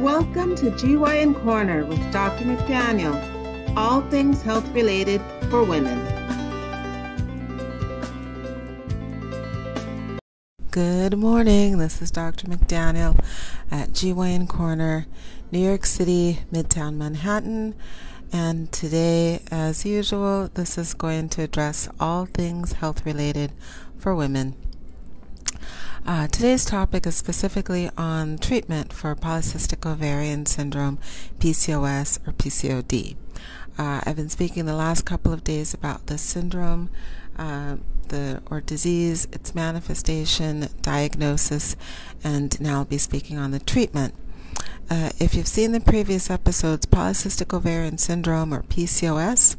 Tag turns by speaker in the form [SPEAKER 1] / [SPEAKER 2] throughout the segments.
[SPEAKER 1] Welcome to GYN Corner with Dr. McDaniel, all things health related for women.
[SPEAKER 2] Good morning. This is Dr. McDaniel at GYN Corner, New York City, Midtown Manhattan. And today, as usual, this is going to address all things health related for women. Uh, today's topic is specifically on treatment for polycystic ovarian syndrome, PCOS, or PCOD. Uh, I've been speaking the last couple of days about this syndrome, uh, the or disease, its manifestation, diagnosis, and now I'll be speaking on the treatment. Uh, if you've seen the previous episodes, polycystic ovarian syndrome, or PCOS,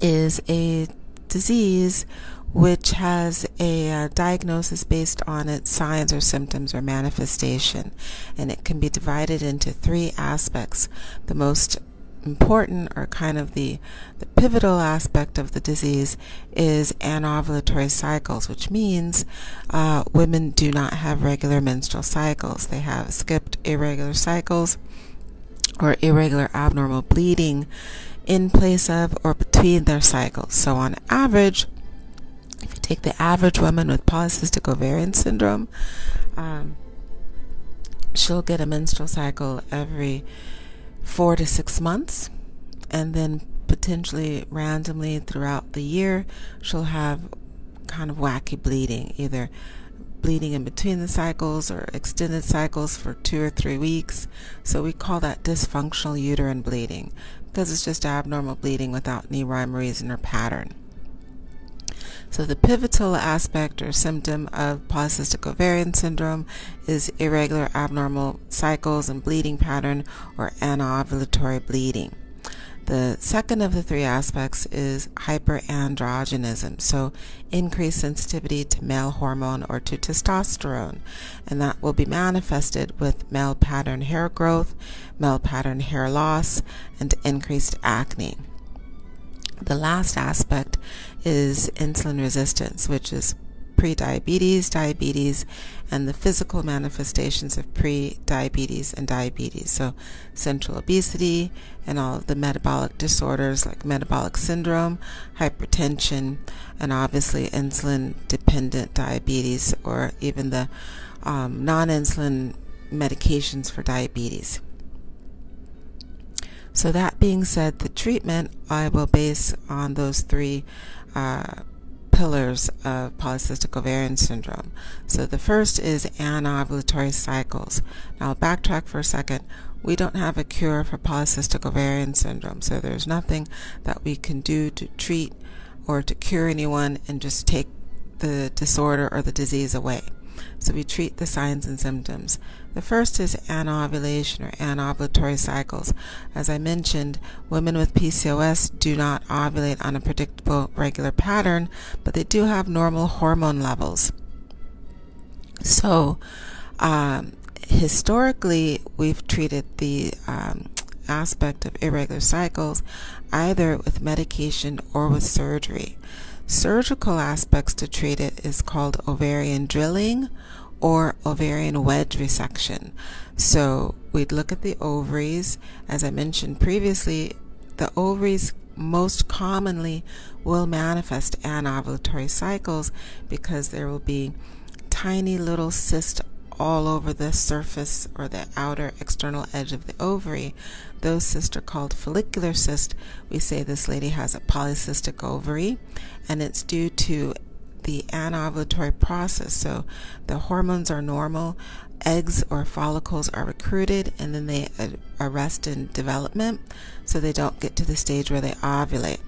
[SPEAKER 2] is a disease which has a uh, diagnosis based on its signs or symptoms or manifestation. And it can be divided into three aspects. The most important or kind of the, the pivotal aspect of the disease is anovulatory cycles, which means uh, women do not have regular menstrual cycles. They have skipped irregular cycles or irregular abnormal bleeding in place of or between their cycles. So on average, if you take the average woman with polycystic ovarian syndrome, um, she'll get a menstrual cycle every four to six months, and then potentially randomly throughout the year, she'll have kind of wacky bleeding, either bleeding in between the cycles or extended cycles for two or three weeks. So we call that dysfunctional uterine bleeding because it's just abnormal bleeding without any rhyme, reason, or pattern. So the pivotal aspect or symptom of polycystic ovarian syndrome is irregular abnormal cycles and bleeding pattern or anovulatory bleeding. The second of the three aspects is hyperandrogenism, so increased sensitivity to male hormone or to testosterone, and that will be manifested with male pattern hair growth, male pattern hair loss, and increased acne. The last aspect is insulin resistance, which is prediabetes, diabetes, and the physical manifestations of pre-diabetes and diabetes. So central obesity and all of the metabolic disorders like metabolic syndrome, hypertension, and obviously insulin dependent diabetes or even the um, non-insulin medications for diabetes. So, that being said, the treatment I will base on those three uh, pillars of polycystic ovarian syndrome. So, the first is anovulatory cycles. Now, I'll backtrack for a second. We don't have a cure for polycystic ovarian syndrome, so there's nothing that we can do to treat or to cure anyone and just take the disorder or the disease away. So we treat the signs and symptoms. The first is anovulation or anovulatory cycles. As I mentioned, women with PCOS do not ovulate on a predictable regular pattern, but they do have normal hormone levels. So, um, historically, we've treated the um, aspect of irregular cycles either with medication or with surgery. Surgical aspects to treat it is called ovarian drilling or ovarian wedge resection. So we'd look at the ovaries. As I mentioned previously, the ovaries most commonly will manifest anovulatory cycles because there will be tiny little cysts all over the surface or the outer external edge of the ovary. Those cysts are called follicular cysts. We say this lady has a polycystic ovary, and it's due to the anovulatory process. So the hormones are normal, eggs or follicles are recruited, and then they arrest in development, so they don't get to the stage where they ovulate.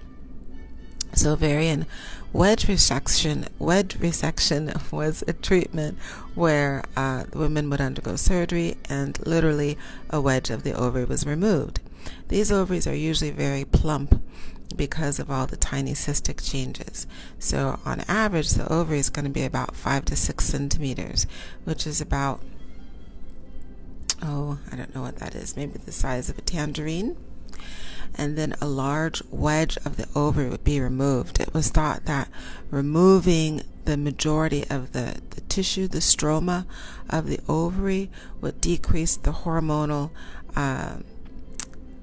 [SPEAKER 2] So ovarian wedge resection, wedge resection was a treatment where uh, women would undergo surgery and literally a wedge of the ovary was removed. These ovaries are usually very plump because of all the tiny cystic changes. So on average, the ovary is going to be about five to six centimeters, which is about, oh, I don't know what that is, maybe the size of a tangerine. And then a large wedge of the ovary would be removed. It was thought that removing the majority of the, the tissue, the stroma of the ovary, would decrease the hormonal. Uh,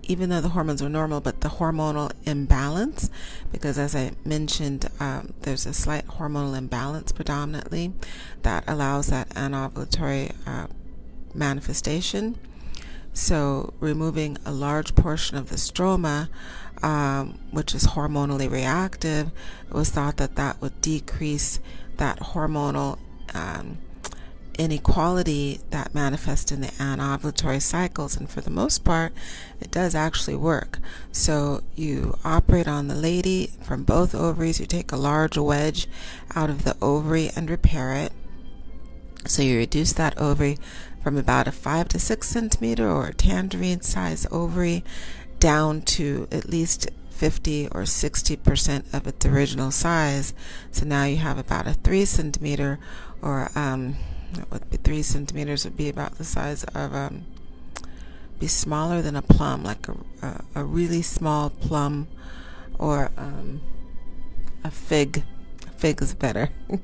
[SPEAKER 2] even though the hormones are normal, but the hormonal imbalance, because as I mentioned, um, there's a slight hormonal imbalance predominantly that allows that anovulatory uh, manifestation. So, removing a large portion of the stroma, um, which is hormonally reactive, it was thought that that would decrease that hormonal um, inequality that manifests in the anovulatory cycles. And for the most part, it does actually work. So you operate on the lady from both ovaries, you take a large wedge out of the ovary and repair it. So you reduce that ovary from about a 5 to 6 centimeter or tangerine size ovary down to at least 50 or 60 percent of its original size. So now you have about a 3 centimeter or um, would be three centimeters would be about the size of um, be smaller than a plum, like a, a, a really small plum or um, a fig. Fig is better.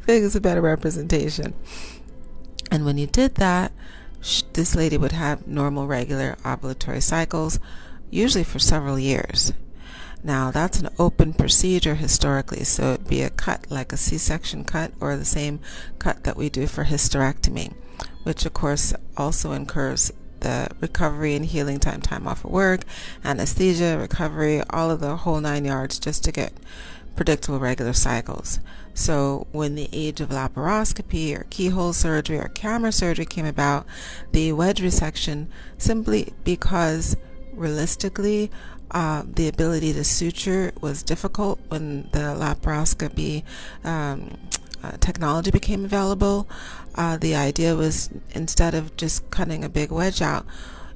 [SPEAKER 2] fig is a better representation. And when you did that, sh- this lady would have normal, regular ovulatory cycles, usually for several years. Now, that's an open procedure historically, so it'd be a cut like a C section cut or the same cut that we do for hysterectomy, which of course also incurs the recovery and healing time, time off of work, anesthesia, recovery, all of the whole nine yards just to get predictable regular cycles. So when the age of laparoscopy or keyhole surgery or camera surgery came about, the wedge resection simply because realistically uh, the ability to suture was difficult when the laparoscopy um, uh, technology became available. Uh, the idea was instead of just cutting a big wedge out,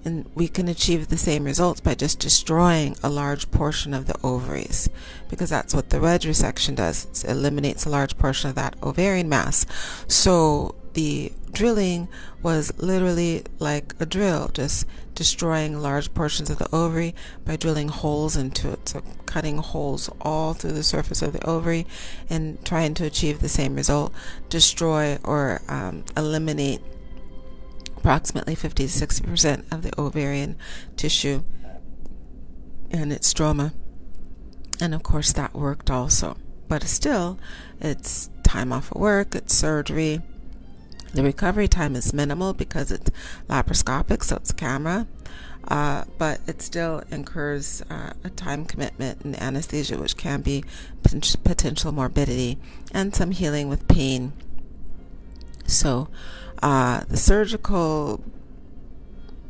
[SPEAKER 2] and we can achieve the same results by just destroying a large portion of the ovaries because that's what the wedge resection does. It eliminates a large portion of that ovarian mass. So the drilling was literally like a drill, just destroying large portions of the ovary by drilling holes into it. So, cutting holes all through the surface of the ovary and trying to achieve the same result. Destroy or um, eliminate approximately 50 to 60 percent of the ovarian tissue and its stroma. And of course, that worked also. But still, it's time off of work, it's surgery the recovery time is minimal because it's laparoscopic, so it's camera, uh, but it still incurs uh, a time commitment and anesthesia, which can be potential morbidity and some healing with pain. So, uh, the surgical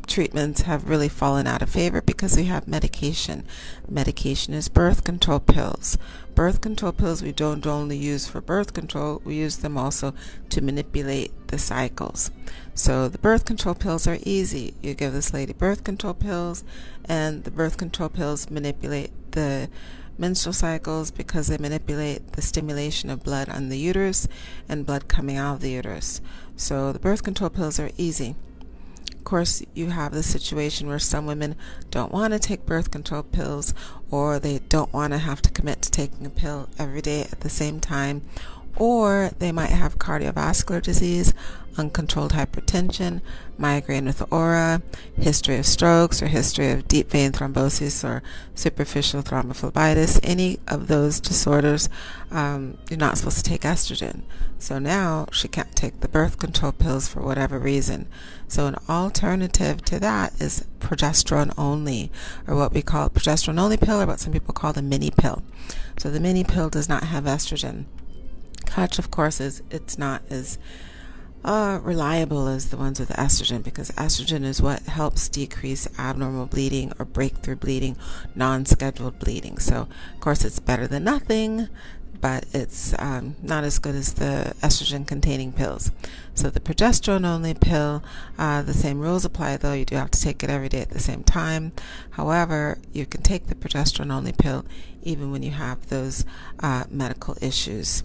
[SPEAKER 2] treatments have really fallen out of favor because we have medication. Medication is birth control pills. Birth control pills we don't only use for birth control, we use them also to manipulate the cycles. So the birth control pills are easy. You give this lady birth control pills, and the birth control pills manipulate the menstrual cycles because they manipulate the stimulation of blood on the uterus and blood coming out of the uterus. So the birth control pills are easy. Of course, you have the situation where some women don't want to take birth control pills or they don't want to have to commit to taking a pill every day at the same time, or they might have cardiovascular disease, uncontrolled hypertension, migraine with aura, history of strokes, or history of deep vein thrombosis or superficial thrombophlebitis. Any of those disorders, um, you're not supposed to take estrogen. So now she can't take the birth control pills for whatever reason. So an alternative to that is progesterone only, or what we call progesterone only pill, or what some people call the mini pill. So the mini pill does not have estrogen. Catch, of course, is it's not as uh, reliable as the ones with estrogen because estrogen is what helps decrease abnormal bleeding or breakthrough bleeding, non scheduled bleeding. So, of course, it's better than nothing, but it's um, not as good as the estrogen containing pills. So, the progesterone only pill, uh, the same rules apply though. You do have to take it every day at the same time. However, you can take the progesterone only pill even when you have those uh, medical issues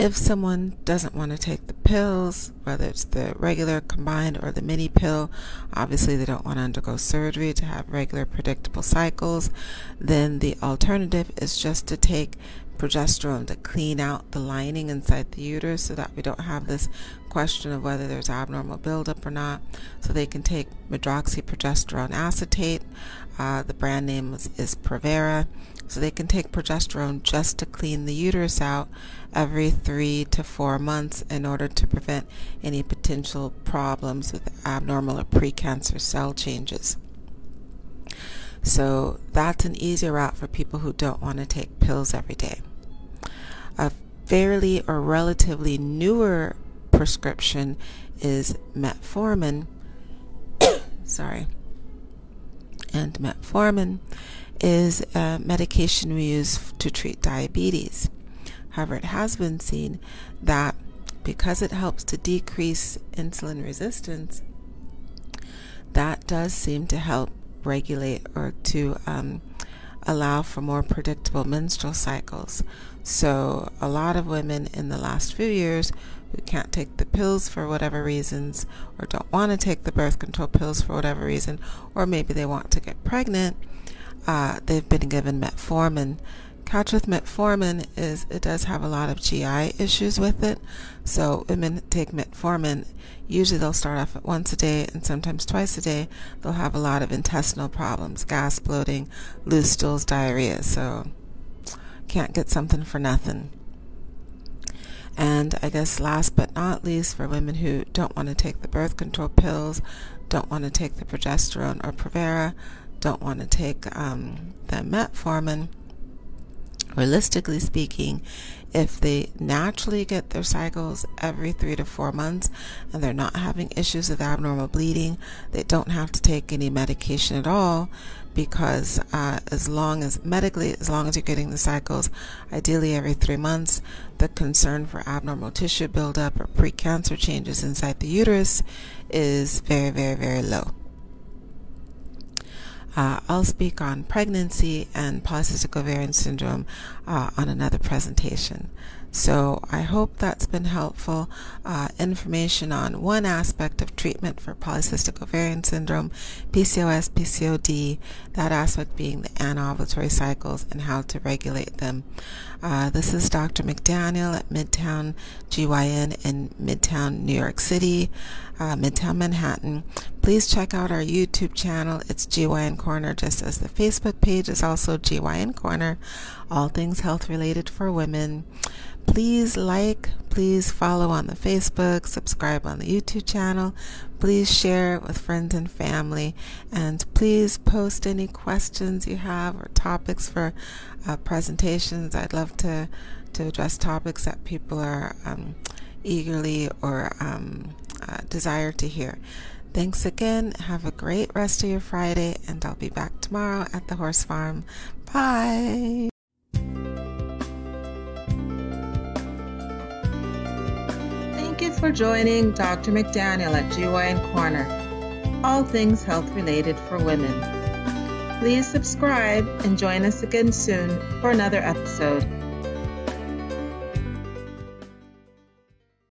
[SPEAKER 2] if someone doesn't want to take the pills, whether it's the regular combined or the mini pill, obviously they don't want to undergo surgery to have regular predictable cycles, then the alternative is just to take progesterone to clean out the lining inside the uterus so that we don't have this question of whether there's abnormal buildup or not. So they can take medroxyprogesterone acetate. Uh, the brand name is, is Provera. So they can take progesterone just to clean the uterus out every three to four months in order to prevent any potential problems with abnormal or precancer cell changes. So that's an easy route for people who don't want to take pills every day a fairly or relatively newer prescription is metformin. Sorry. And metformin is a medication we use to treat diabetes. However, it has been seen that because it helps to decrease insulin resistance, that does seem to help regulate or to um, allow for more predictable menstrual cycles. So, a lot of women in the last few years who can't take the pills for whatever reasons, or don't want to take the birth control pills for whatever reason, or maybe they want to get pregnant, uh, they've been given metformin catch with metformin is it does have a lot of GI issues with it. So women take metformin. Usually they'll start off at once a day and sometimes twice a day. They'll have a lot of intestinal problems, gas, bloating, loose stools, diarrhea. So can't get something for nothing. And I guess last but not least, for women who don't want to take the birth control pills, don't want to take the progesterone or Provera, don't want to take um, the metformin, realistically speaking, if they naturally get their cycles every three to four months and they're not having issues with abnormal bleeding, they don't have to take any medication at all because uh, as long as medically, as long as you're getting the cycles, ideally every three months, the concern for abnormal tissue buildup or precancer changes inside the uterus is very, very, very low. Uh, I'll speak on pregnancy and polycystic ovarian syndrome uh, on another presentation. So I hope that's been helpful uh, information on one aspect of treatment for polycystic ovarian syndrome, PCOS, PCOD, that aspect being the anovulatory cycles and how to regulate them. Uh, this is Dr. McDaniel at Midtown GYN in Midtown, New York City, uh, Midtown Manhattan. Please check out our YouTube channel. It's GYN Corner, just as the Facebook page is also GYN Corner. All things health related for women please like, please follow on the Facebook, subscribe on the YouTube channel, please share it with friends and family, and please post any questions you have or topics for uh, presentations. I'd love to, to address topics that people are um, eagerly or um, uh, desire to hear. Thanks again. Have a great rest of your Friday, and I'll be back tomorrow at the horse farm. Bye.
[SPEAKER 1] Thank you for joining Dr. McDaniel at GYN Corner, all things health related for women. Please subscribe and join us again soon for another episode.